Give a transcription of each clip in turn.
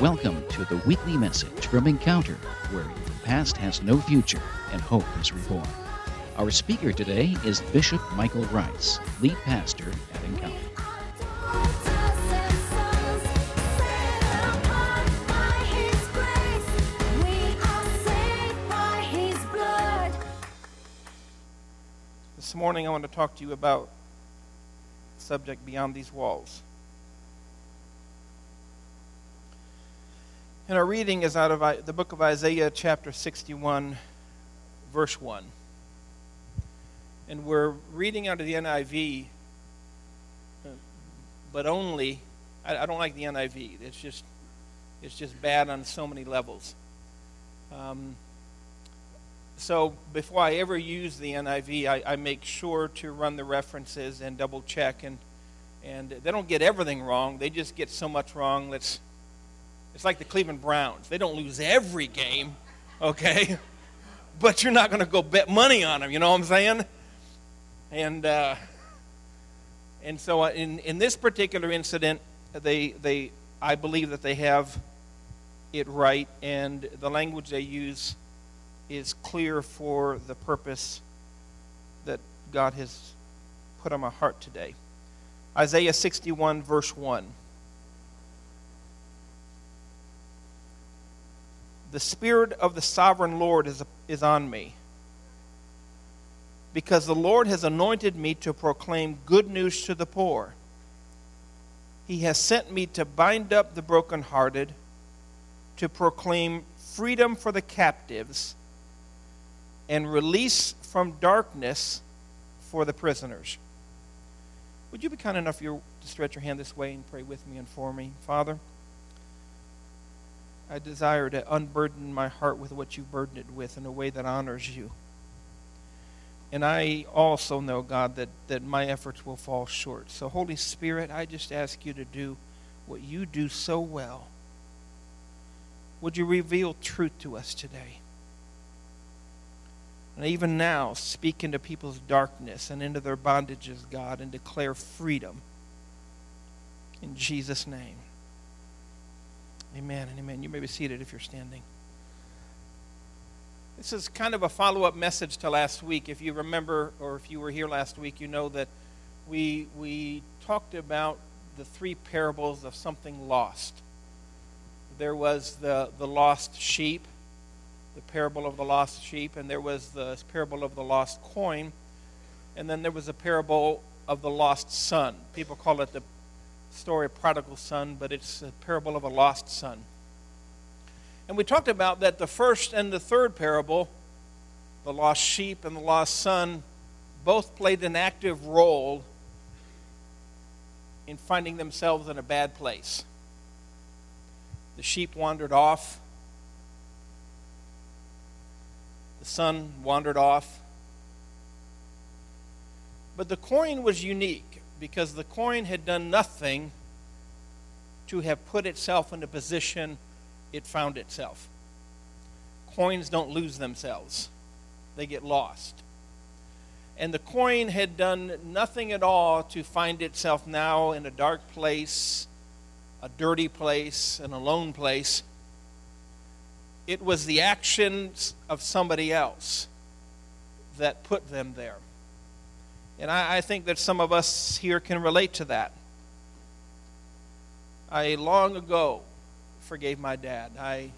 Welcome to the weekly message from Encounter, where the past has no future and hope is reborn. Our speaker today is Bishop Michael Rice, lead pastor at Encounter. This morning, I want to talk to you about subject beyond these walls. And our reading is out of the book of Isaiah, chapter 61, verse 1. And we're reading out of the NIV, but only, I, I don't like the NIV. It's just, it's just bad on so many levels. Um, so before I ever use the NIV, I, I make sure to run the references and double check. And, and they don't get everything wrong, they just get so much wrong. Let's, it's like the Cleveland Browns. They don't lose every game, okay? But you're not going to go bet money on them, you know what I'm saying? And, uh, and so uh, in, in this particular incident, they, they, I believe that they have it right, and the language they use is clear for the purpose that God has put on my heart today. Isaiah 61, verse 1. The Spirit of the sovereign Lord is, is on me, because the Lord has anointed me to proclaim good news to the poor. He has sent me to bind up the brokenhearted, to proclaim freedom for the captives and release from darkness for the prisoners. Would you be kind enough to stretch your hand this way and pray with me and for me? Father, I desire to unburden my heart with what you burdened it with in a way that honors you. And I also know, God, that, that my efforts will fall short. So, Holy Spirit, I just ask you to do what you do so well. Would you reveal truth to us today? And even now, speak into people's darkness and into their bondages, God, and declare freedom. In Jesus' name. Amen and amen. You may be seated if you're standing. This is kind of a follow up message to last week. If you remember, or if you were here last week, you know that we, we talked about the three parables of something lost. There was the, the lost sheep, the parable of the lost sheep, and there was the parable of the lost coin, and then there was a parable of the lost son. People call it the story of prodigal son, but it's a parable of a lost son. And we talked about that the first and the third parable, the lost sheep and the lost son, both played an active role in finding themselves in a bad place. The sheep wandered off the son wandered off. But the coin was unique because the coin had done nothing to have put itself in the position it found itself. Coins don't lose themselves, they get lost. And the coin had done nothing at all to find itself now in a dark place, a dirty place, an alone place it was the actions of somebody else that put them there. And I, I, think that some of us here can relate to that. I long ago forgave my dad. I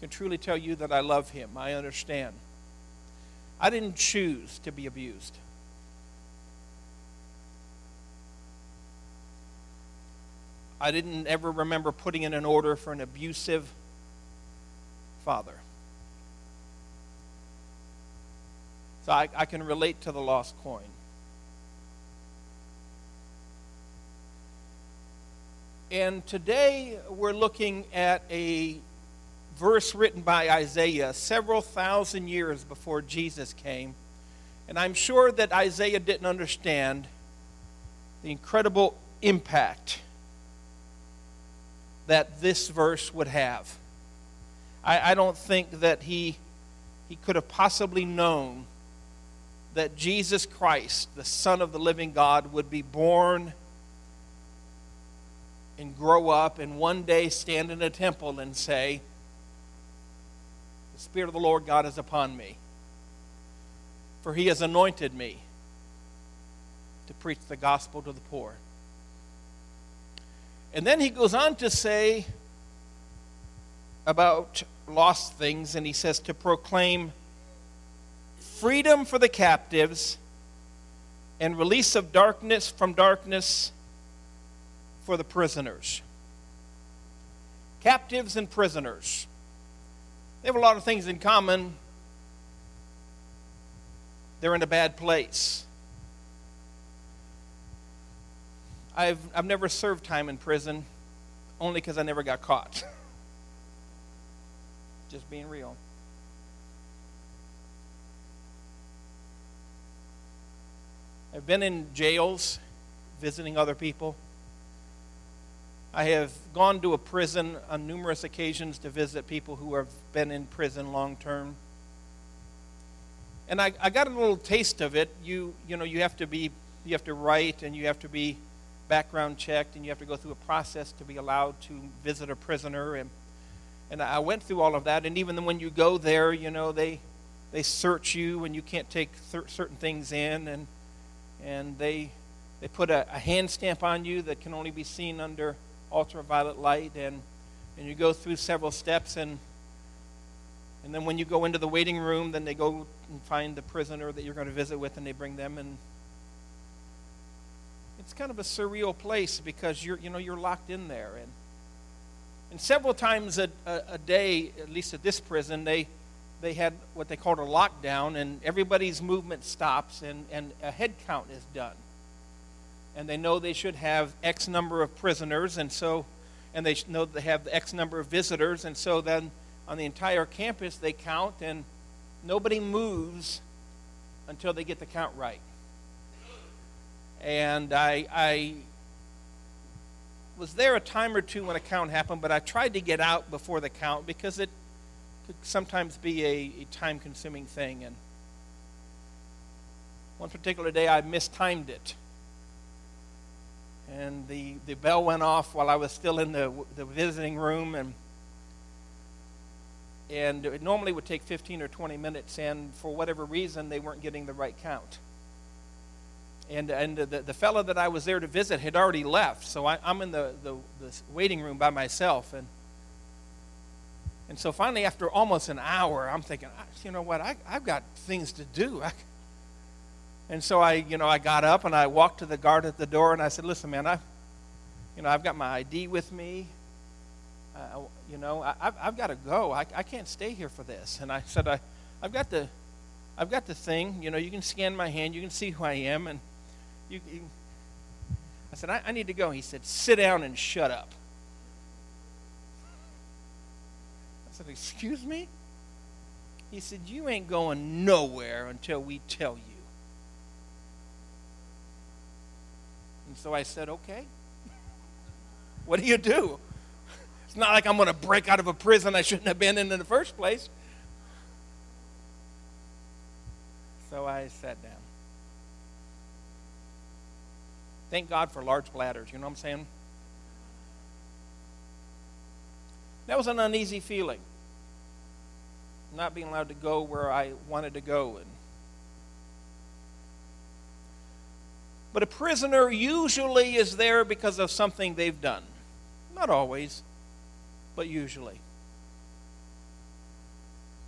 can truly tell you that I love him. I understand. I didn't choose to be abused. I didn't ever remember putting in an order for an abusive Father. So I, I can relate to the lost coin. And today we're looking at a verse written by Isaiah several thousand years before Jesus came. And I'm sure that Isaiah didn't understand the incredible impact that this verse would have. I, I don't think that he, he could have possibly known that Jesus Christ, the Son of the living God, would be born and grow up and one day stand in a temple and say, The Spirit of the Lord God is upon me, for he has anointed me to preach the gospel to the poor. And then he goes on to say about lost things, and he says to proclaim freedom for the captives and release of darkness from darkness for the prisoners. Captives and prisoners. They have a lot of things in common. They're in a bad place. I've, I've never served time in prison, only because I never got caught. Just being real. I've been in jails visiting other people. I have gone to a prison on numerous occasions to visit people who have been in prison long term. And I, I got a little taste of it. You, you know, you have to be, you have to write and you have to be background checked and you have to go through a process to be allowed to visit a prisoner. And, and I went through all of that. And even when you go there, you know, they, they search you and you can't take certain things in. And, and they, they put a, a hand stamp on you that can only be seen under ultraviolet light. And, and you go through several steps. And, and then when you go into the waiting room, then they go and find the prisoner that you're going to visit with and they bring them and it's kind of a surreal place because you're you know you're locked in there and and several times a, a, a, day at least at this prison they they had what they called a lockdown and everybody's movement stops and and a head count is done and they know they should have x number of prisoners and so and they know they have x number of visitors and so then on the entire campus they count and nobody moves until they get the count right and I, I was there a time or two when a count happened, but I tried to get out before the count because it could sometimes be a, a time consuming thing. And one particular day I mistimed it. And the, the bell went off while I was still in the, the visiting room. And, and it normally would take 15 or 20 minutes. And for whatever reason, they weren't getting the right count and and the, the fellow that I was there to visit had already left, so I, am in the, the, the waiting room by myself, and and so finally, after almost an hour, I'm thinking, ah, you know what, I, I've got things to do. I, and so I, you know, I got up and I walked to the guard at the door and I said, listen, man, I, you know, I've got my ID with me. You know, I, I've, I've got to go. I, I can't stay here for this. And I said, I, I've got the, I've got the thing. You know, you can scan my hand. You can see who I am. And you, you, I said, I, I need to go. He said, Sit down and shut up. I said, Excuse me? He said, You ain't going nowhere until we tell you. And so I said, Okay. what do you do? It's not like I'm going to break out of a prison I shouldn't have been in in the first place. So I sat down. Thank God for large bladders, you know what I'm saying? That was an uneasy feeling. Not being allowed to go where I wanted to go. And but a prisoner usually is there because of something they've done. Not always, but usually.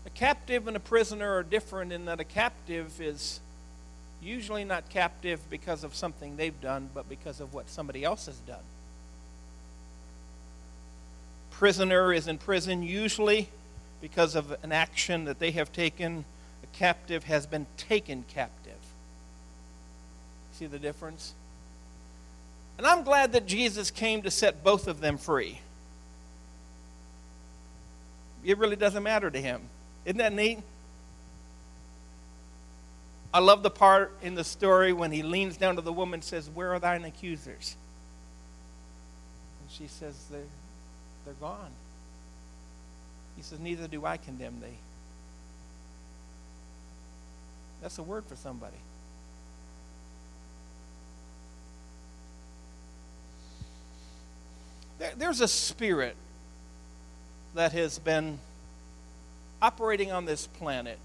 A captive and a prisoner are different in that a captive is usually not captive because of something they've done, but because of what somebody else has done. Prisoner is in prison usually because of an action that they have taken. A captive has been taken captive. See the difference? And I'm glad that Jesus came to set both of them free. It really doesn't matter to him. Isn't that neat? I love the part in the story when he leans down to the woman and says, Where are thine accusers? And she says, They're, they're gone. He says, Neither do I condemn thee. That's a word for somebody. There, there's a spirit that has been operating on this planet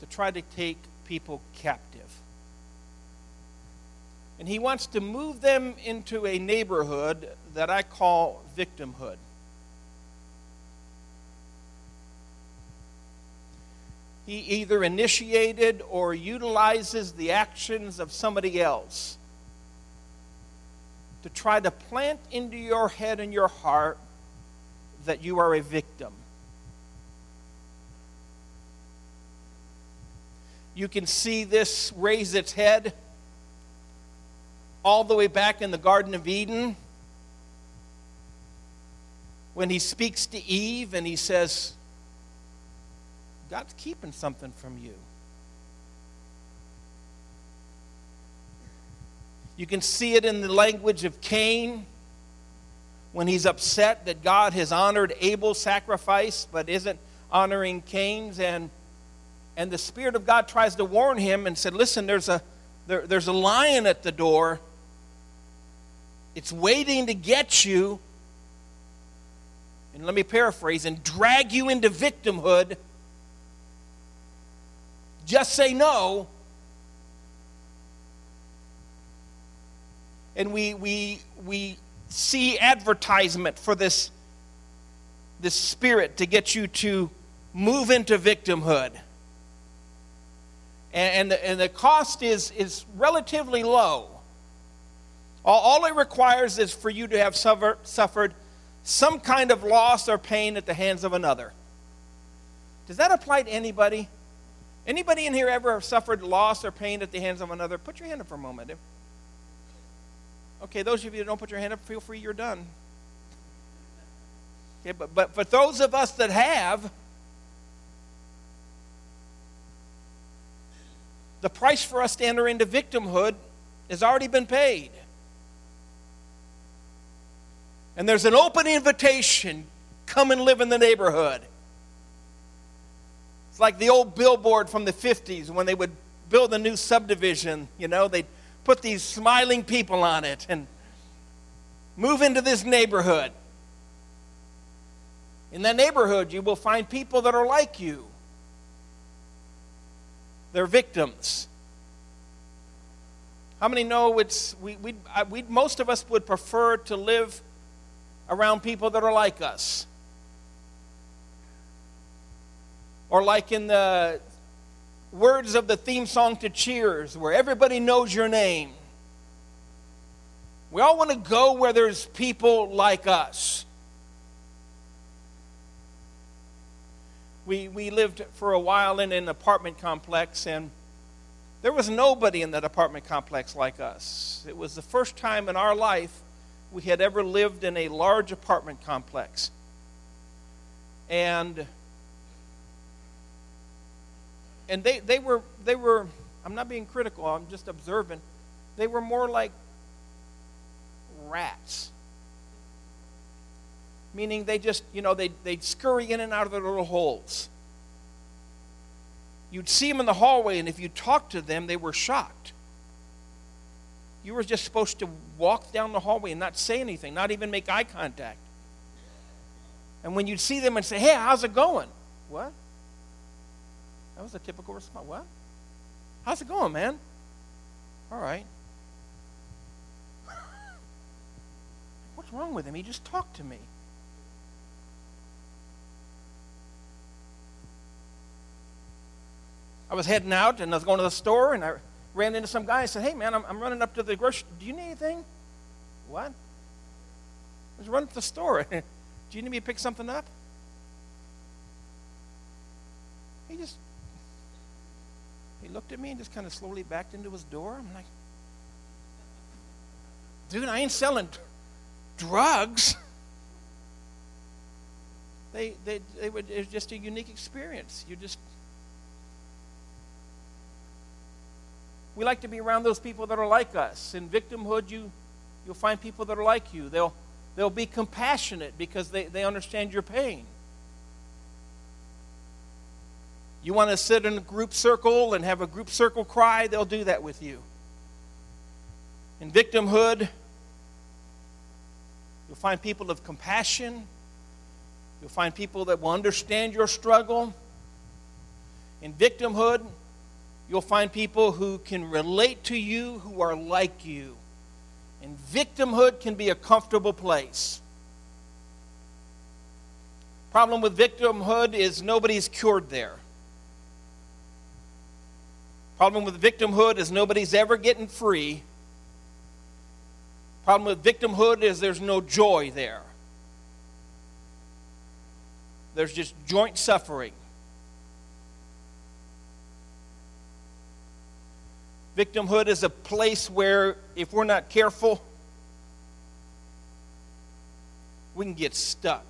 to try to take people captive. And he wants to move them into a neighborhood that I call victimhood. He either initiated or utilizes the actions of somebody else to try to plant into your head and your heart that you are a victim. You can see this raise its head all the way back in the Garden of Eden when he speaks to Eve and he says, God's keeping something from you. You can see it in the language of Cain when he's upset that God has honored Abel's sacrifice but isn't honoring Cain's. And, and the Spirit of God tries to warn him and said, Listen, there's a, there, there's a lion at the door. It's waiting to get you. And let me paraphrase and drag you into victimhood just say no. And we, we, we see advertisement for this, this spirit to get you to move into victimhood. And, and, the, and the cost is, is relatively low. All, all it requires is for you to have suffer, suffered some kind of loss or pain at the hands of another. Does that apply to anybody? Anybody in here ever suffered loss or pain at the hands of another? Put your hand up for a moment. Okay, those of you that don't put your hand up, feel free, you're done. Okay, but, but for those of us that have, the price for us to enter into victimhood has already been paid. And there's an open invitation come and live in the neighborhood It's like the old billboard from the 50s when they would build a new subdivision. You know, they'd put these smiling people on it and move into this neighborhood. In that neighborhood, you will find people that are like you. They're victims. How many know it's we, we, we most of us would prefer to live around people that are like us? Or like in the words of the theme song to Cheers, where everybody knows your name. We all want to go where there's people like us. We, we lived for a while in an apartment complex, and there was nobody in that apartment complex like us. It was the first time in our life we had ever lived in a large apartment complex. And and they, they were they were i'm not being critical i'm just observing they were more like rats. Meaning they just you know they, they'd scurry in and out of their little holes. You'd see them in the hallway and if you talked to them they were shocked. You were just supposed to walk down the hallway and not say anything not even make eye contact. And when you'd see them and say hey how's it going? What that was a typical response. What? How's it going, man? All right. What's wrong with him? He just talked to me. I was heading out and I was going to the store and I ran into some guy. I said, Hey, man, I'm, I'm running up to the grocery. Do you need anything? What? I was running to the store. Do you need me to pick something up? He just he looked at me and just kind of slowly backed into his door. I'm like, dude, I ain't selling drugs. They, they, they would, it was just a unique experience. You just, we like to be around those people that are like us. In victimhood, you, you'll find people that are like you. They'll, they'll be compassionate because they, they understand your pain. You want to sit in a group circle and have a group circle cry, they'll do that with you. In victimhood, You'll find people of compassion. You'll find people that will understand your struggle. In victimhood, you'll find people who can relate to you, who are like you. And victimhood can be a comfortable place. Problem with victimhood is nobody's cured there. Problem with victimhood is nobody's ever getting free. Problem with victimhood is there's no joy there. There's just joint suffering. Victimhood is a place where, if we're not careful, we can get stuck.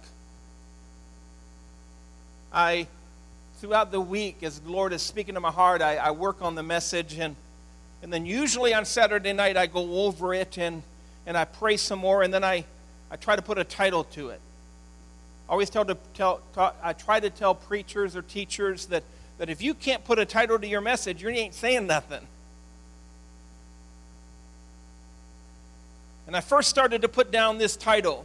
I, throughout the week, as the Lord is speaking to my heart, I, I work on the message, and, and then usually on Saturday night, I go over it and, and I pray some more, and then I, I try to put a title to it. I always tell to tell, talk, I try to tell preachers or teachers that, that if you can't put a title to your message, you ain't saying nothing. And I first started to put down this title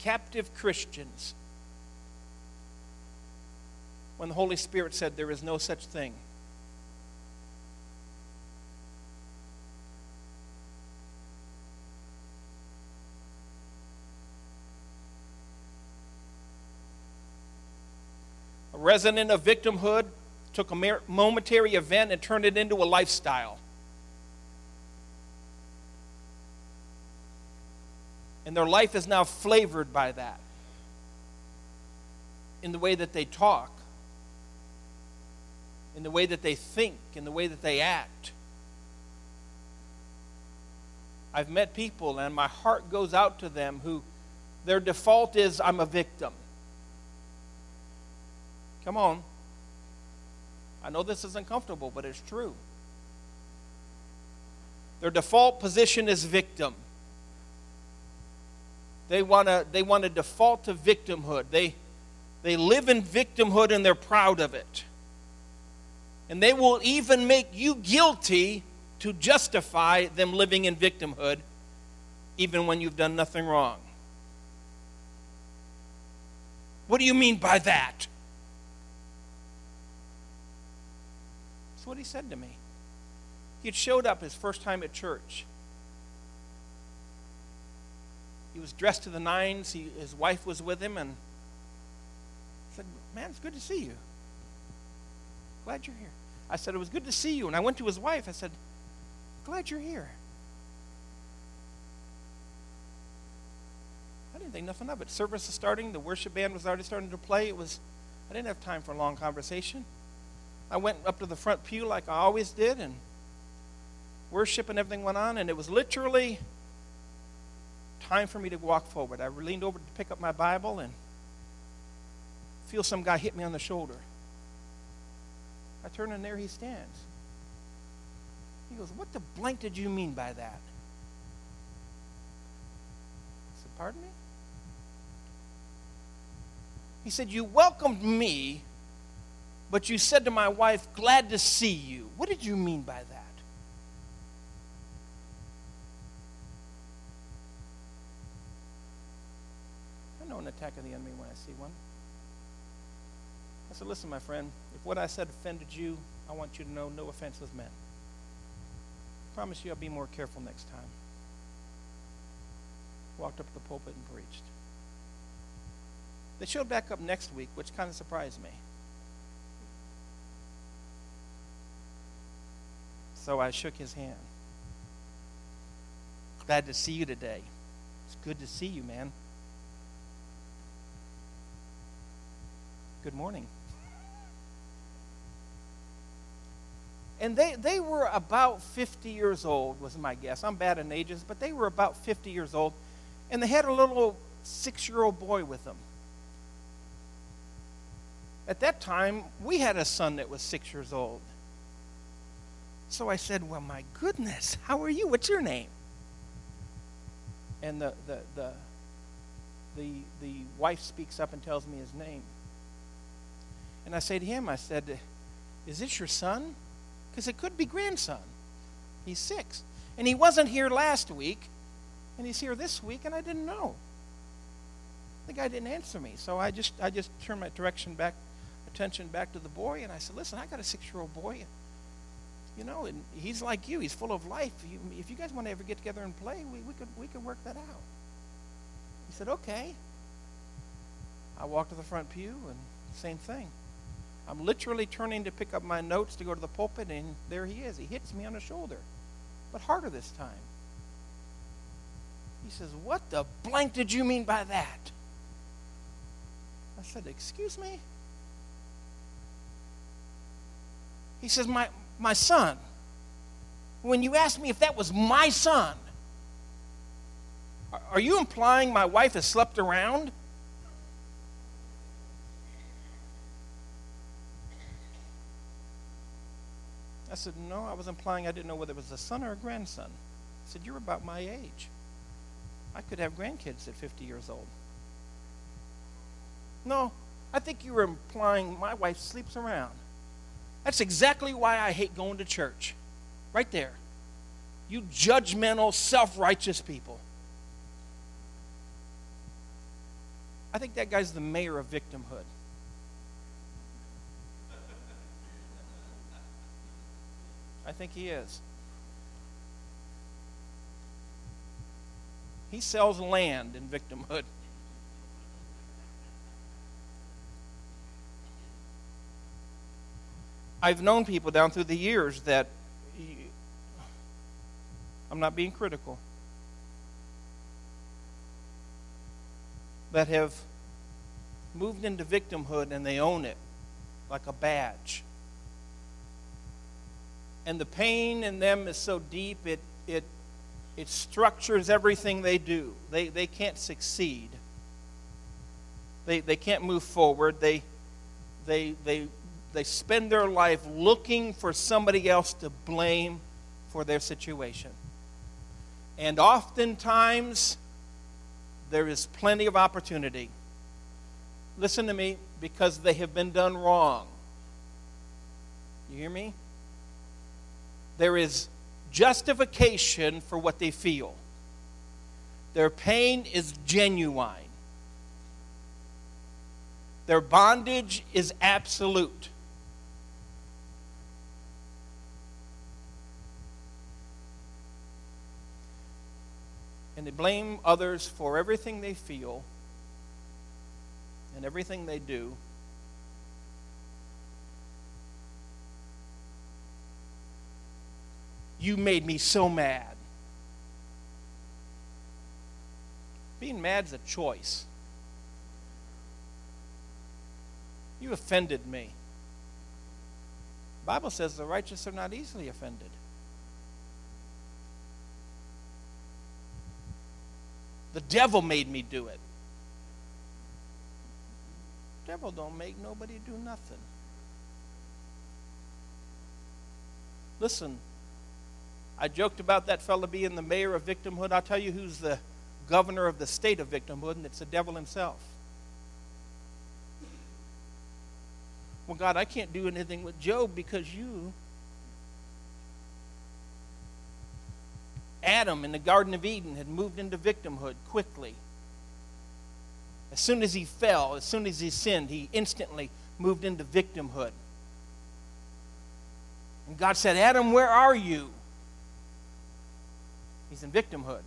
Captive Christians when the Holy Spirit said there is no such thing. A resident of victimhood took a momentary event and turned it into a lifestyle. And their life is now flavored by that in the way that they talk, in the way that they think, in the way that they act. I've met people, and my heart goes out to them who their default is, I'm a victim. Come on. I know this is uncomfortable, but it's true. Their default position is victim. They want to they want to default to victimhood. They they live in victimhood and they're proud of it. And they will even make you guilty to justify them living in victimhood, even when you've done nothing wrong. What do you mean by that? That's what he said to me. He had showed up his first time at church. He was dressed to the nines. He, his wife was with him and said, Man, it's good to see you. Glad you're here. I said, It was good to see you. And I went to his wife. I said, Glad you're here. I didn't think nothing of it. Service was starting. The worship band was already starting to play. It was, I didn't have time for a long conversation. I went up to the front pew like I always did, and worship and everything went on, and it was literally time for me to walk forward. I leaned over to pick up my Bible and feel some guy hit me on the shoulder. I turn and there he stands. He goes, What the blank did you mean by that? I said, Pardon me? He said, You welcomed me, but you said to my wife, Glad to see you. What did you mean by that? I know an attack of the enemy when I see one. I said, Listen, my friend, what I said offended you, I want you to know no offense was meant. I promise you I'll be more careful next time. Walked up to the pulpit and preached. They showed back up next week, which kind of surprised me. So I shook his hand. Glad to see you today. It's good to see you, man. Good morning. And they, they were about 50 years old, was my guess. I'm bad in ages, but they were about 50 years old. And they had a little six year old boy with them. At that time, we had a son that was six years old. So I said, Well, my goodness, how are you? What's your name? And the, the, the, the, the wife speaks up and tells me his name. And I say to him, I said, Is this your son? Because it could be grandson. He's six. And he wasn't here last week, and he's here this week, and I didn't know. The guy didn't answer me, so I just I just turned my direction back, attention back to the boy, and I said, "Listen, I got a six-year-old boy, you know, and he's like you. He's full of life. if you guys want to ever get together and play, we, we could we could work that out." He said, "Okay." I walked to the front pew, and same thing. I'm literally turning to pick up my notes to go to the pulpit, and there he is. He hits me on the shoulder, but harder this time. He says, What the blank did you mean by that? I said, Excuse me? He says, My, my son. When you asked me if that was my son, are you implying my wife has slept around? I said, No, I was implying I didn't know whether it was a son or a grandson. I said, You're about my age. I could have grandkids at 50 years old. No, I think you were implying my wife sleeps around. That's exactly why I hate going to church. Right there. You judgmental, self righteous people. I think that guy's the mayor of victimhood. Think he is. He sells land in victimhood. I've known people down through the years that I'm not being critical that have moved into victimhood and they own it like a badge and the pain in them is so deep it it it structures everything they do. They they can't succeed. They they can't move forward. They they they they spend their life looking for somebody else to blame for their situation. And oftentimes there is plenty of opportunity. Listen to me because they have been done wrong. You hear me? There is justification for what they feel. Their pain is genuine. Their bondage is absolute. And they blame others for everything they feel and everything they do You made me so mad. Being mad is a choice. You offended me. The Bible says the righteous are not easily offended. The devil made me do it. Devil don't make nobody do nothing. Listen, I joked about that fellow being the mayor of victimhood. I'll tell you who's the governor of the state of victimhood, and it's the devil himself. Well, God, I can't do anything with Job because you. Adam in the Garden of Eden had moved into victimhood quickly. As soon as he fell, as soon as he sinned, he instantly moved into victimhood. And God said, Adam, where are you? He's in victimhood.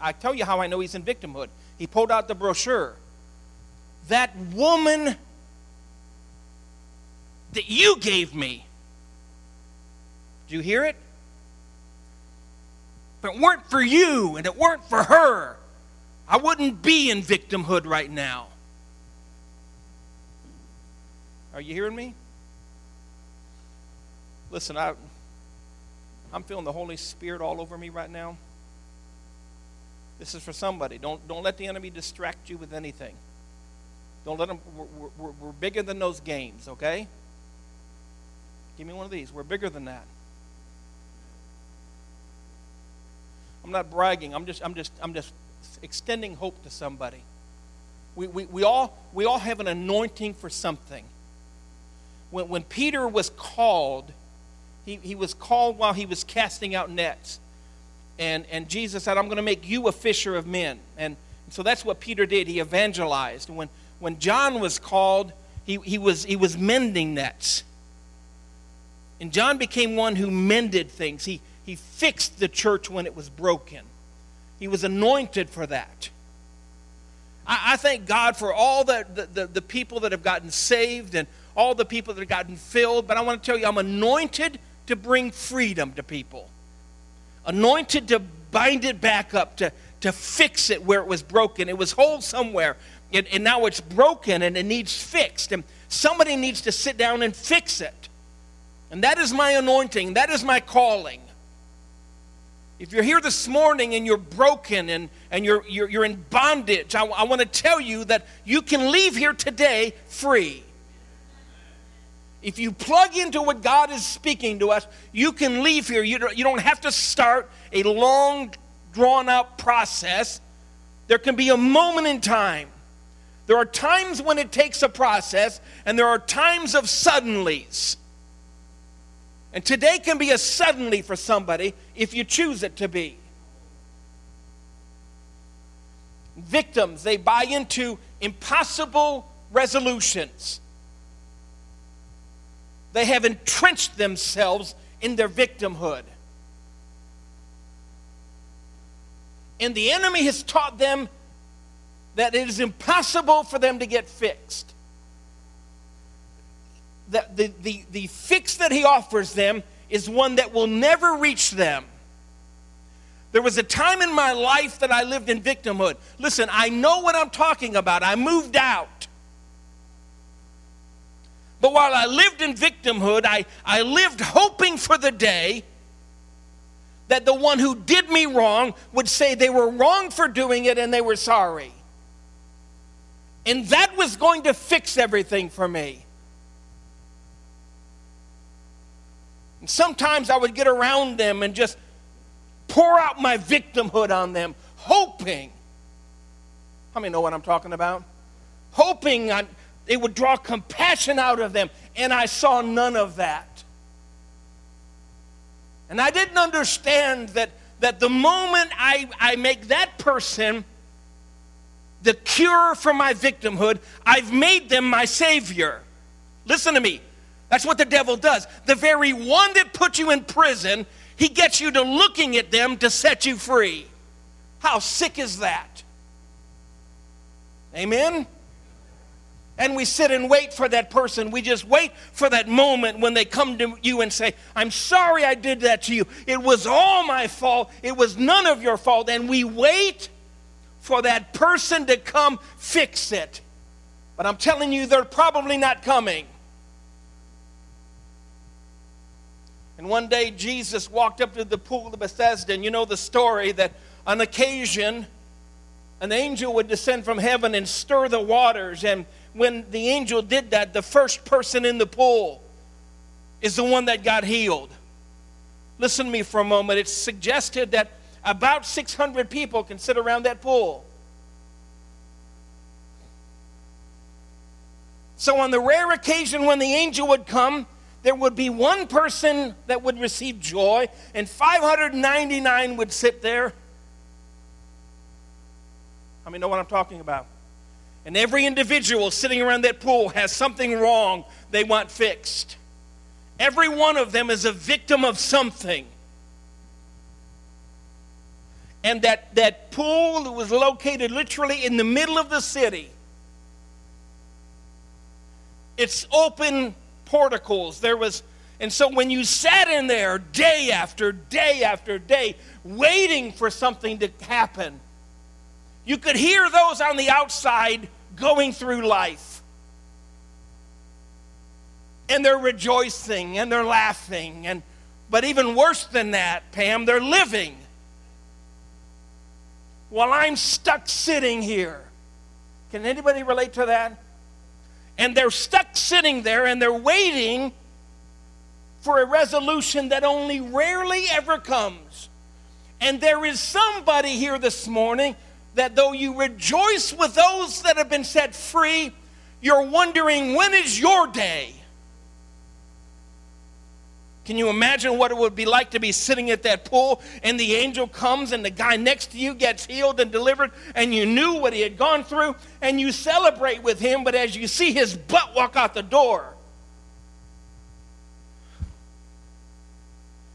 I tell you how I know he's in victimhood. He pulled out the brochure. That woman that you gave me. Do you hear it? If it weren't for you and it weren't for her, I wouldn't be in victimhood right now. Are you hearing me? Listen, I, I'm feeling the Holy Spirit all over me right now. This is for somebody. Don't, don't let the enemy distract you with anything. Don't let them, we're, we're, we're bigger than those games, okay? Give me one of these. We're bigger than that. I'm not bragging. I'm just, I'm just, I'm just extending hope to somebody. We, we, we, all, we all have an anointing for something. When, when Peter was called, he, he was called while he was casting out nets. And, and Jesus said, I'm going to make you a fisher of men. And, So that's what Peter did. He evangelized. When, when John was called, he, he, was, he was mending nets. And John became one who mended things. He, he fixed the church when it was broken. He was anointed for that. I, I thank God for all the, the, the, the people that have gotten saved and all the people that have gotten filled. But I want to tell you, I'm anointed to bring freedom to people, anointed to bind it back up, to, to fix it where it was broken. It was whole somewhere, and, and now it's broken and it needs fixed. And somebody needs to sit down and fix it. And that is my anointing, that is my calling. If you're here this morning and you're broken and, and you're, you're, you're in bondage, I, I want to tell you that you can leave here today free. If you plug into what God is speaking to us, you can leave here. You don't, have to start a long, drawn out process. There can be a moment in time. There are times when it takes a process, and there are times of suddenlies. And today can be a suddenly for somebody if you choose it to be. Victims, they buy into impossible resolutions. They have entrenched themselves in their victimhood. And the enemy has taught them that it is impossible for them to get fixed the, the, the, the fix that he offers them is one that will never reach them. There was a time in my life that I lived in victimhood. Listen, I know what I'm talking about. I moved out. But while I lived in victimhood, I, I lived hoping for the day that the one who did me wrong would say they were wrong for doing it and they were sorry. And that was going to fix everything for me. And sometimes I would get around them and just pour out my victimhood on them, hoping. How many know what I'm talking about? Hoping I, it would draw compassion out of them, and I saw none of that. And I didn't understand that, that the moment I, I make that person the cure for my victimhood, I've made them my savior. Listen to me. That's what the devil does. The very one that put you in prison, he gets you to looking at them to set you free. How sick is that? Amen? And we sit and wait for that person. We just wait for that moment when they come to you and say, I'm sorry I did that to you. It was all my fault. It was none of your fault. And we wait for that person to come fix it. But I'm telling you, they're probably not coming. And one day Jesus walked up to the pool of Bethesda, and you know the story that on occasion an angel would descend from heaven and stir the waters. And when the angel did that, the first person in the pool is the one that got healed. Listen to me for a moment. It's suggested that about 600 people can sit around that pool. So, on the rare occasion when the angel would come, there would be one person that would receive joy, and 599 would sit there. How many know what I'm talking about? And every individual sitting around that pool has something wrong they want fixed. Every one of them is a victim of something. And that, that pool was located literally in the middle of the city. It's open porticles. There was, and so when you sat in there day after day after day, waiting for something to happen, you could hear those on the outside going through life. And they're rejoicing and they're laughing. And, but even worse than that, Pam, they're living. While I'm stuck sitting here. Can anybody relate to that? and they're stuck sitting there and they're waiting for a resolution that only rarely ever comes. And there is somebody here this morning that though you rejoice with those that have been set free, you're wondering when is your day? Can you imagine what it would be like to be sitting at that pool and the angel comes and the guy next to you gets healed and delivered and you knew what he had gone through and you celebrate with him, but as you see his butt walk out the door,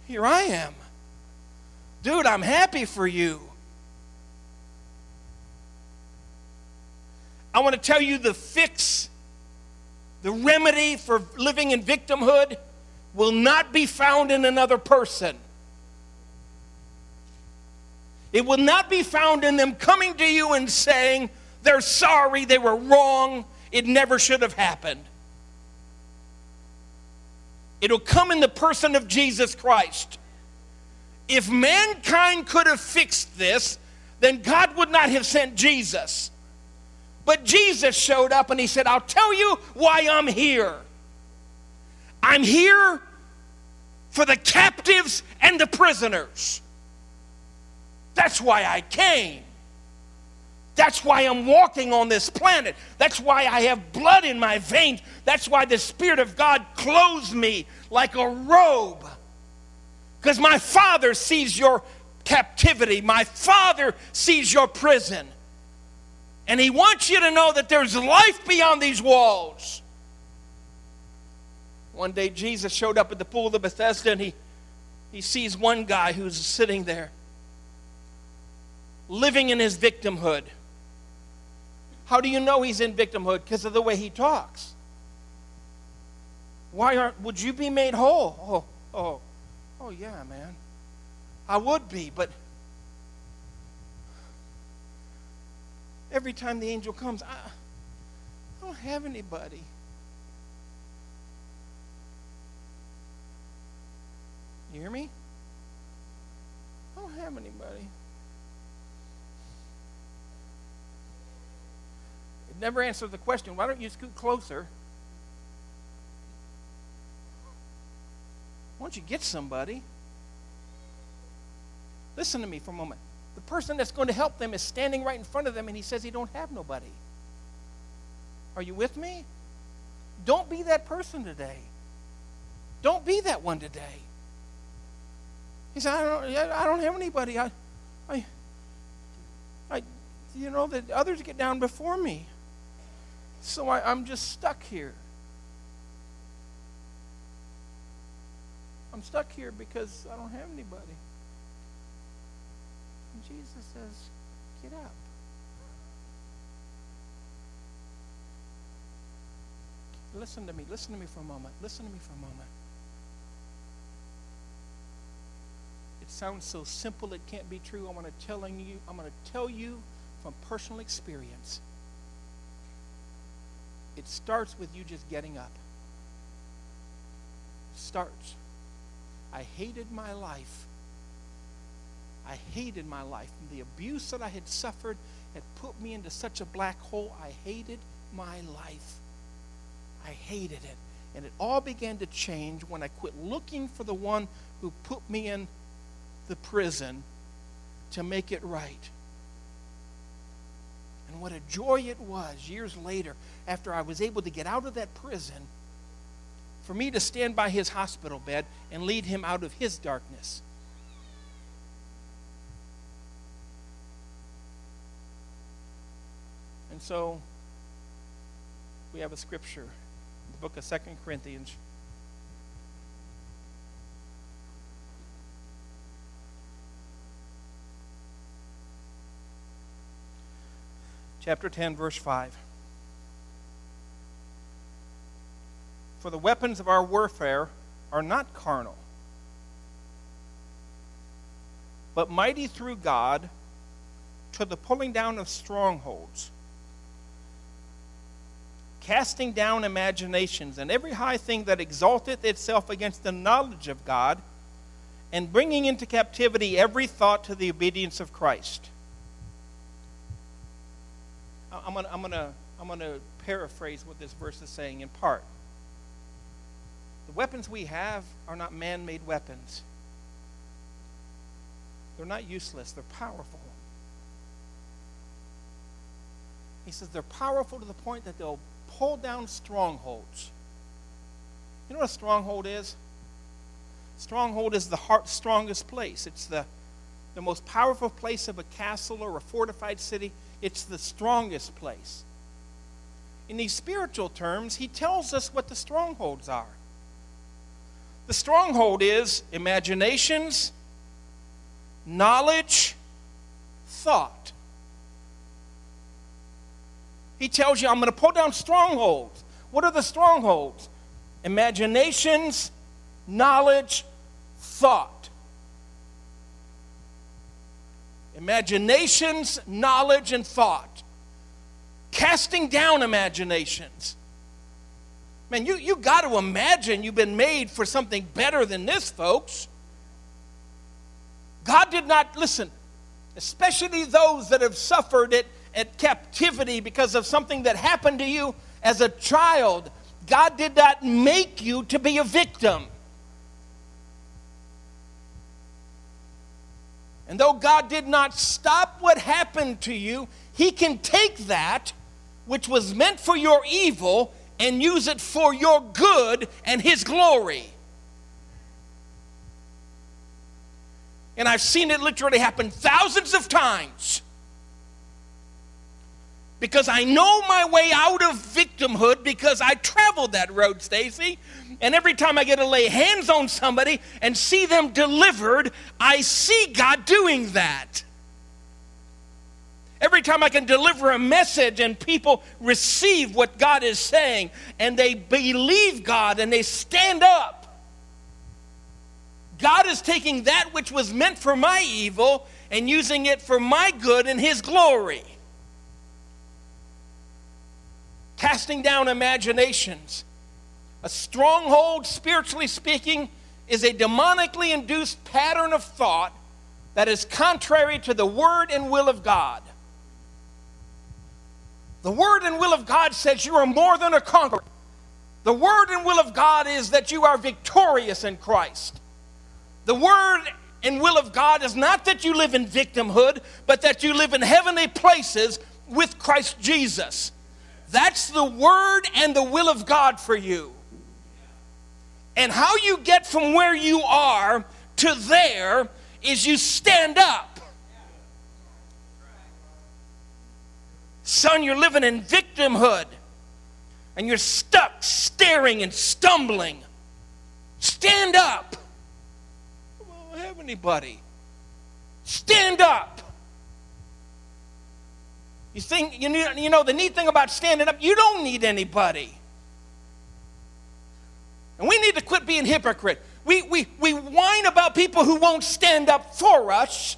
here I am. Dude, I'm happy for you. I want to tell you the fix, the remedy for living in victimhood will not be found in another person. It will not be found in them coming to you and saying they're sorry, they were wrong, it never should have happened. It'll come in the person of Jesus Christ. If mankind could have fixed this, then God would not have sent Jesus. But Jesus showed up and he said, I'll tell you why I'm here. I'm here for the captives and the prisoners. That's why I came. That's why I'm walking on this planet. That's why I have blood in my veins. That's why the Spirit of God clothes me like a robe. Because my Father sees your captivity, my Father sees your prison. And He wants you to know that there's life beyond these walls. One day, Jesus showed up at the pool of Bethesda and he, he sees one guy who's sitting there, living in his victimhood. How do you know he's in victimhood? Because of the way he talks. Why aren't, would you be made whole? Oh, oh, oh, yeah, man. I would be, but every time the angel comes, I, I don't have anybody. You hear me? I don't have anybody. It never answered the question why don't you scoot closer? Why don't you get somebody? Listen to me for a moment the person that's going to help them is standing right in front of them and he says he don't have nobody. Are you with me? Don't be that person today. Don't be that one today. He said, I don't, I don't have anybody. I, I, I, you know, that others get down before me. So I, I'm just stuck here. I'm stuck here because I don't have anybody. And Jesus says, Get up. Listen to me. Listen to me for a moment. Listen to me for a moment. It sounds so simple it can't be true. I'm going to telling you, I'm going to tell you from personal experience. It starts with you just getting up. It starts. I hated my life I hated my life. And the abuse that I had suffered had put me into such a black hole. I hated my life. I hated it. And it all began to change when I quit looking for the one who put me in the prison to make it right. And what a joy it was years later, after I was able to get out of that prison, for me to stand by his hospital bed and lead him out of his darkness. So we have a scripture, the book of Second Corinthians. Chapter 10, verse 5. For the weapons of our warfare are not carnal, but mighty through God to the pulling down of strongholds casting down imaginations and every high thing that exalteth itself against the knowledge of God, and bringing into captivity every thought to the obedience of Christ. I'm going to I'm gonna, I'm gonna paraphrase what this verse is saying in part. The weapons we have are not man made weapons, they're not useless, they're powerful. He says they're powerful to the point that they'll pull down strongholds. You know what a stronghold is? Stronghold is the heart's strongest place. It's the, the most powerful place of a castle or a fortified city. It's the strongest place. In these spiritual terms, he tells us what the strongholds are. The stronghold is imaginations, knowledge, thought. He tells you, I'm going to pull down strongholds. What are the strongholds? Imaginations, knowledge, thought. Imaginations, knowledge, and thought. Casting down imaginations. Man, you, you got to imagine you've been made for something better than this, folks. God did not, listen, especially those that have suffered it at captivity because of something that happened to you as a child. God did not make you to be a victim. And though God did not stop what happened to you, He can take that which was meant for your evil and use it for your good and His glory. And I've seen it literally happen thousands of times. Because I know my way out of victimhood because I traveled that road, Stacy. And every time I get to lay hands on somebody and see them delivered, I see God doing that. Every time I can deliver a message and people receive what God is saying and they believe God and they stand up, God is taking that which was meant for my evil and using it for my good and His glory. Casting down imaginations. A stronghold, spiritually speaking, is a demonically induced pattern of thought that is contrary to the word and will of God. The word and will of God says you are more than a conqueror. The word and will of God is that you are victorious in Christ. The word and will of God is not that you live in victimhood, but that you live in heavenly places with Christ Jesus. That's the word and the will of God for you. And how you get from where you are to there is you stand up. Son, you're living in victimhood and you're stuck staring and stumbling. Stand up I don't have anybody. Stand up. You think you, need, you know the neat thing about standing up, you don't need anybody. And we need to quit being hypocrite. We, we, we whine about people who won't stand up for us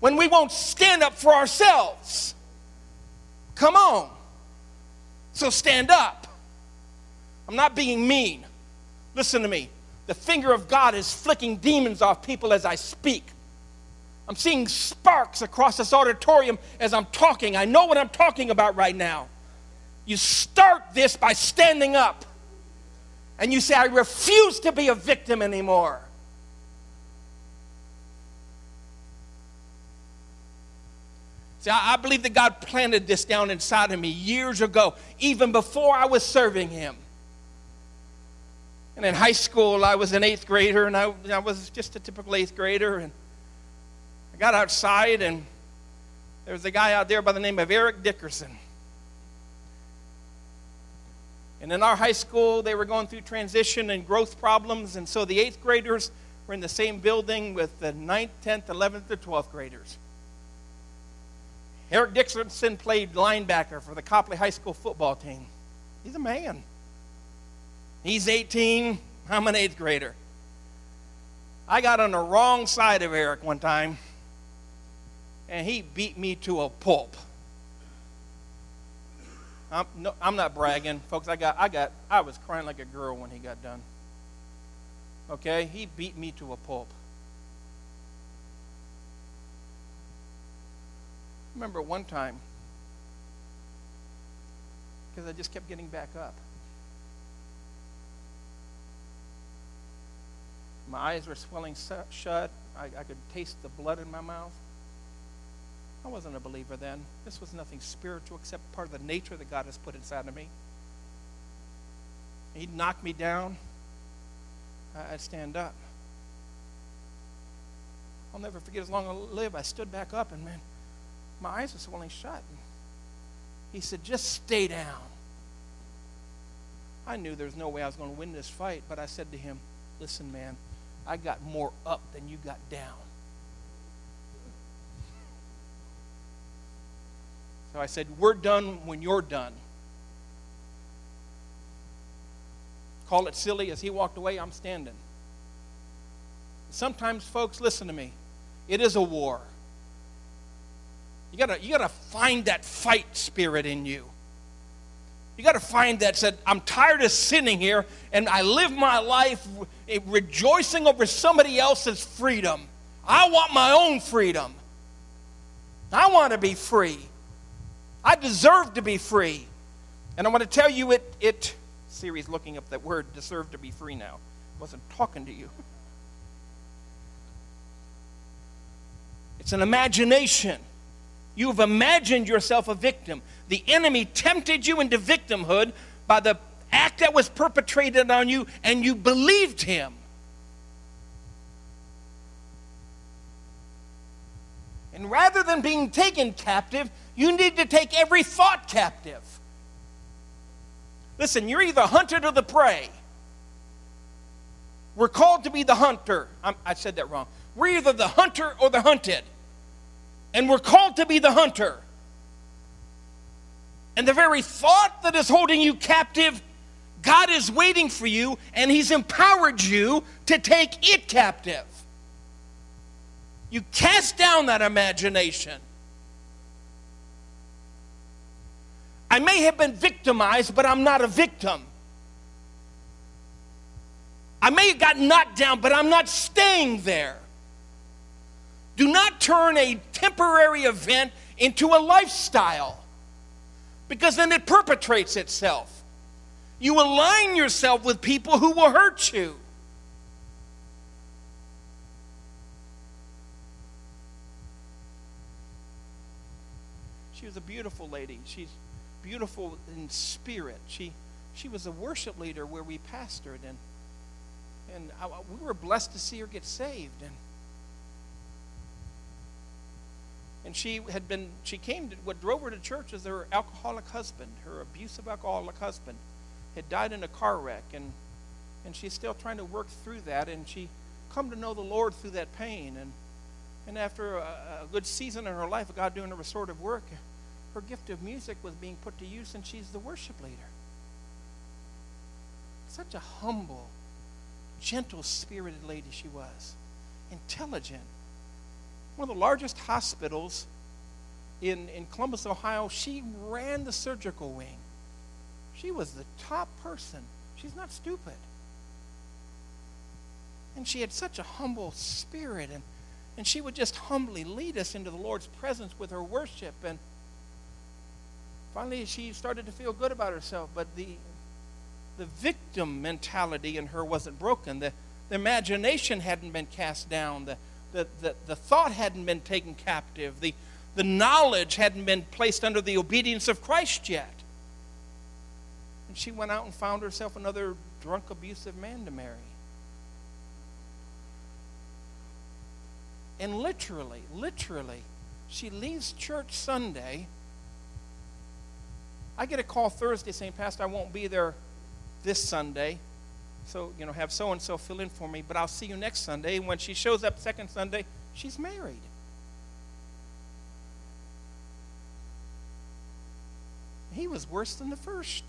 when we won't stand up for ourselves. Come on. So stand up. I'm not being mean. Listen to me. The finger of God is flicking demons off people as I speak. I'm seeing sparks across this auditorium as I'm talking. I know what I'm talking about right now. You start this by standing up and you say, I refuse to be a victim anymore. See, I, believe that God planted this down inside of me years ago, even before I was serving Him. And in high school, I was an eighth grader, and I, I was just a typical eighth grader. And got outside, and there was a guy out there by the name of Eric Dickerson. And in our high school, they were going through transition and growth problems, and so the eighth graders were in the same building with the 9th, 10th, 11th, and 12th graders. Eric Dickerson played linebacker for the Copley High School football team. He's a man. He's 18. I'm an eighth grader. I got on the wrong side of Eric one time, and he beat me to a pulp. I'm, no, I'm not bragging, folks. I got, I got, I was crying like a girl when he got done. Okay, he beat me to a pulp. remember one time, because I just kept getting back up. My eyes were swelling shut. I, I could taste the blood in my mouth. I wasn't a believer then. This was nothing spiritual except part of the nature that God has put inside of me. He'd knock me down. I'd stand up. I'll never forget as long as I live. I stood back up and man, my eyes were swelling shut. He said, Just stay down. I knew there was no way I was going to win this fight, but I said to him, Listen, man, I got more up than you got down. So I said, We're done when you're done. Call it silly. As he walked away, I'm standing. Sometimes, folks, listen to me. It is a war. You gotta, you gotta find that fight spirit in you. You got to find that said, I'm tired of sitting here and I live my life rejoicing over somebody else's freedom. I want my own freedom. I want to be free. I deserve to be free. And I want to tell you it, it Siri's looking up that word, deserve to be free now. Wasn't talking to you. It's an imagination. You've imagined yourself a victim. The enemy tempted you into victimhood by the act that was perpetrated on you, and you believed him. And rather than being taken captive, you need to take every thought captive. Listen, you're either hunted or the prey. We're called to be the hunter. I'm, i said that wrong. We're either the hunter or the hunted. And we're called to be the hunter. And the very thought that is holding you captive, God is waiting for you and He's empowered you to take it captive. You cast down that imagination. I may have been victimized, but I'm not a victim. I may have gotten knocked down, but I'm not staying there. Do not turn a temporary event into a lifestyle because then it perpetrates itself. You align yourself with people who will hurt you. She was a beautiful lady. She's beautiful in spirit. She, she was a worship leader where we pastored, and, and I, we were blessed to see her get saved. And and she had been she came to what drove her to church is her alcoholic husband her abusive alcoholic husband had died in a car wreck and and she's still trying to work through that and she come to know the lord through that pain and and after a, a good season in her life of god doing a restorative work her gift of music was being put to use and she's the worship leader such a humble gentle spirited lady she was intelligent one of the largest hospitals in, in Columbus, Ohio, she ran the surgical wing. She was the top person. She's not stupid. And she had such a humble spirit, and, and she would just humbly lead us into the Lord's presence with her worship. And finally, she started to feel good about herself, but the, the victim mentality in her wasn't broken. The, the imagination hadn't been cast down. The, the, the, the thought hadn't been taken captive, the, the knowledge hadn't been placed under the obedience of Christ yet. And she went out and found herself another drunk, abusive man to marry. And literally, literally, she leaves church Sunday. I get a call Thursday saying, Pastor, I won't be there this Sunday. So, you know, have so and so fill in for me, but I'll see you next Sunday. And when she shows up second Sunday, she's married. He was worse than the first.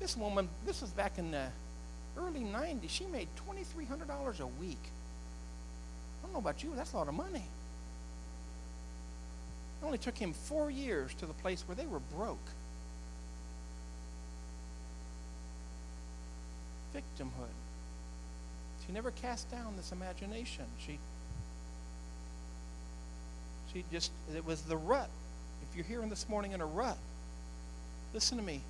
This woman, this was back in the early 90s, she made $2,300 a week. I don't know about you, that's a lot of money. It only took him four years to the place where they were broke. Victimhood. She never cast down this imagination. She she just it was the rut. If you're hearing this morning in a rut, listen to me.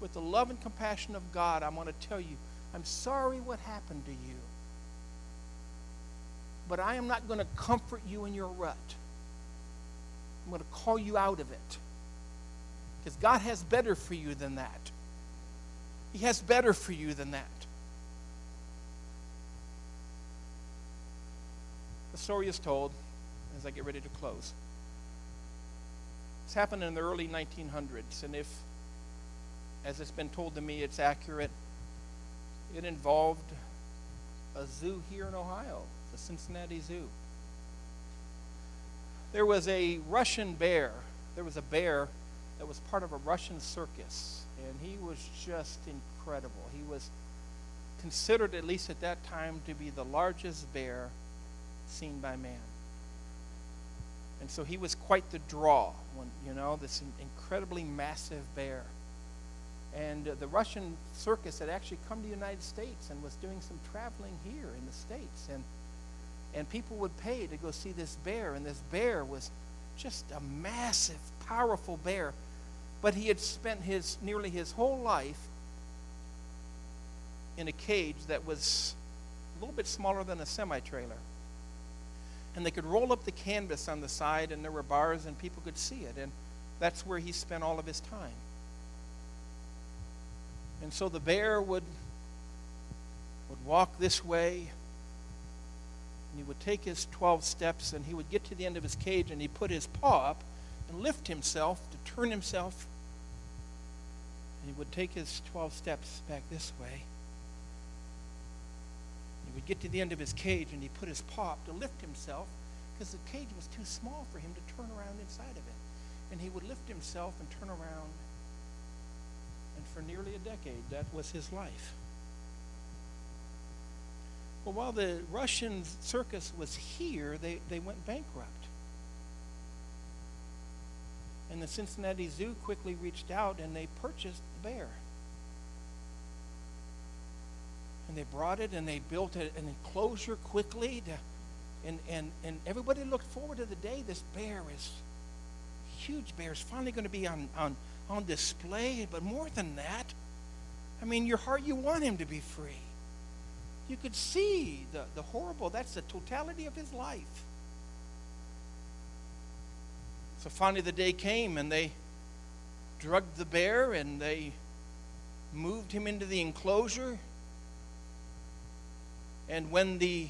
With the love and compassion of God, I want to tell you, I'm sorry what happened to you. But I am not going to comfort you in your rut. I'm going to call you out of it. Because God has better for you than that. He has better for you than that. The story is told as I get ready to close. This happened in the early 1900s, and if, as it's been told to me, it's accurate, it involved a zoo here in Ohio, the Cincinnati Zoo. There was a Russian bear. There was a bear that was part of a Russian circus, and he was just incredible. He was considered, at least at that time, to be the largest bear seen by man. And so he was quite the draw, when, you know, this incredibly massive bear. And uh, the Russian circus had actually come to the United States and was doing some traveling here in the States. And, and people would pay to go see this bear. And this bear was just a massive, powerful bear. But he had spent his nearly his whole life in a cage that was a little bit smaller than a semi trailer. And they could roll up the canvas on the side, and there were bars, and people could see it. And that's where he spent all of his time. And so the bear would, would walk this way, and he would take his 12 steps, and he would get to the end of his cage, and he'd put his paw up and lift himself to turn himself. And he would take his 12 steps back this way. He would get to the end of his cage, and he put his paw up to lift himself because the cage was too small for him to turn around inside of it. And he would lift himself and turn around and for nearly a decade, that was his life. Well, while the Russian circus was here, they, they went bankrupt. And the Cincinnati Zoo quickly reached out and they purchased the bear. And they brought it and they built an enclosure quickly. To, and, and, and everybody looked forward to the day this bear is, huge bear, is finally going to be on, on on display. But more than that, I mean, your heart, you want him to be free. You could see the, the horrible, that's the totality of his life. So finally, the day came and they drugged the bear and they moved him into the enclosure. And when the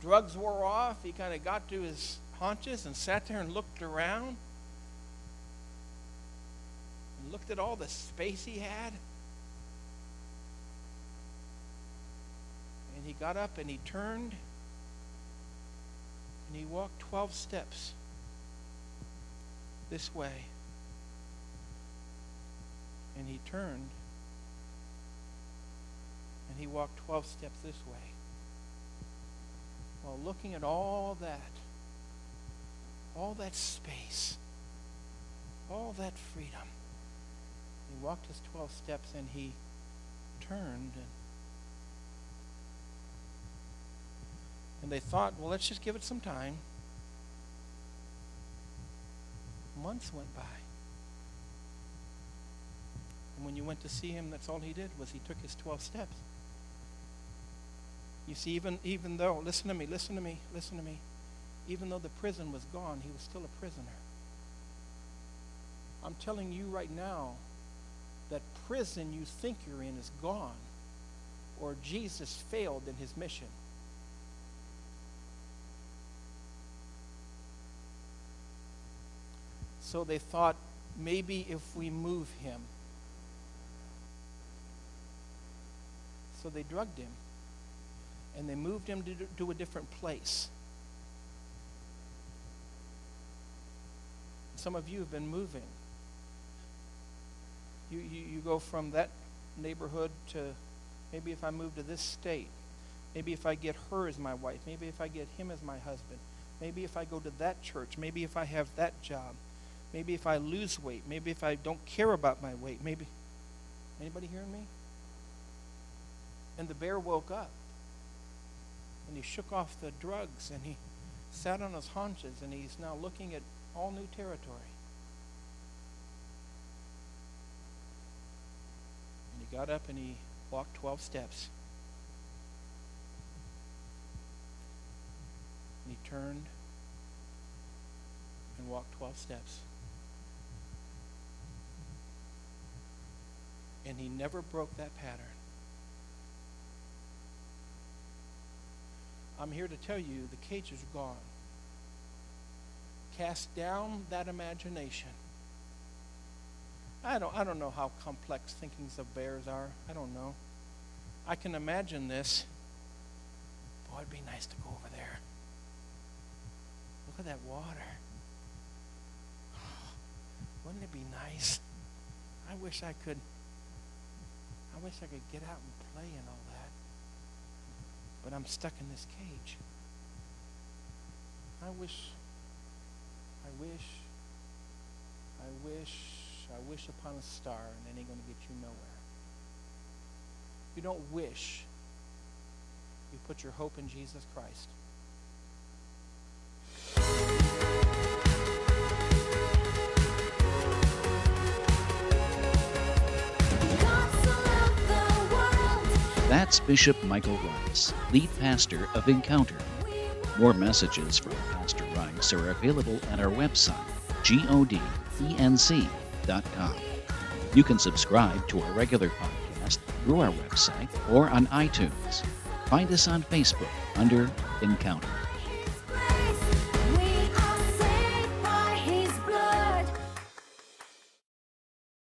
drugs wore off, he kind of got to his haunches and sat there and looked around and looked at all the space he had. And he got up and he turned and he walked 12 steps this way. And he turned and he walked 12 steps this way. While looking at all that, all that space, all that freedom. He walked his 12 steps and he turned. And, and they thought, well, let's just give it some time. Months went by. And when you went to see him, that's all he did was he took his 12 steps. You see, even, even though, listen to me, listen to me, listen to me, even though the prison was gone, he was still a prisoner. I'm telling you right now, that prison you think you're in is gone, or Jesus failed in his mission. So they thought maybe if we move him. So they drugged him and they moved him to, to a different place. Some of you have been moving you, you, you go from that neighborhood to maybe if I move to this state, maybe if I get her as my wife, maybe if I get him as my husband, maybe if I go to that church, maybe if I have that job, maybe if I lose weight, maybe if I don't care about my weight, maybe. Anybody hearing me? And the bear woke up and he shook off the drugs and he sat on his haunches and he's now looking at all new territory. And he got up and he walked 12 steps. And he turned and walked 12 steps. And he never broke that pattern. I'm here to tell you the cage is gone. Cast down that imagination. I don't, I don't know how complex thinkings of bears are. I don't know. I can imagine this. Boy, it'd be nice to go over there. Look at that water. Wouldn't it be nice? I wish I could. I wish I could get out and play and all that. But I'm stuck in this cage. I wish. I wish. I wish. I wish upon a star, and it ain't going to get you nowhere. You don't wish. You put your hope in Jesus Christ. That's Bishop Michael Rice, lead pastor of Encounter. More messages from Pastor Rice are available at our website, godenc.com. You can subscribe to our regular podcast through our website or on iTunes. Find us on Facebook under Encounter.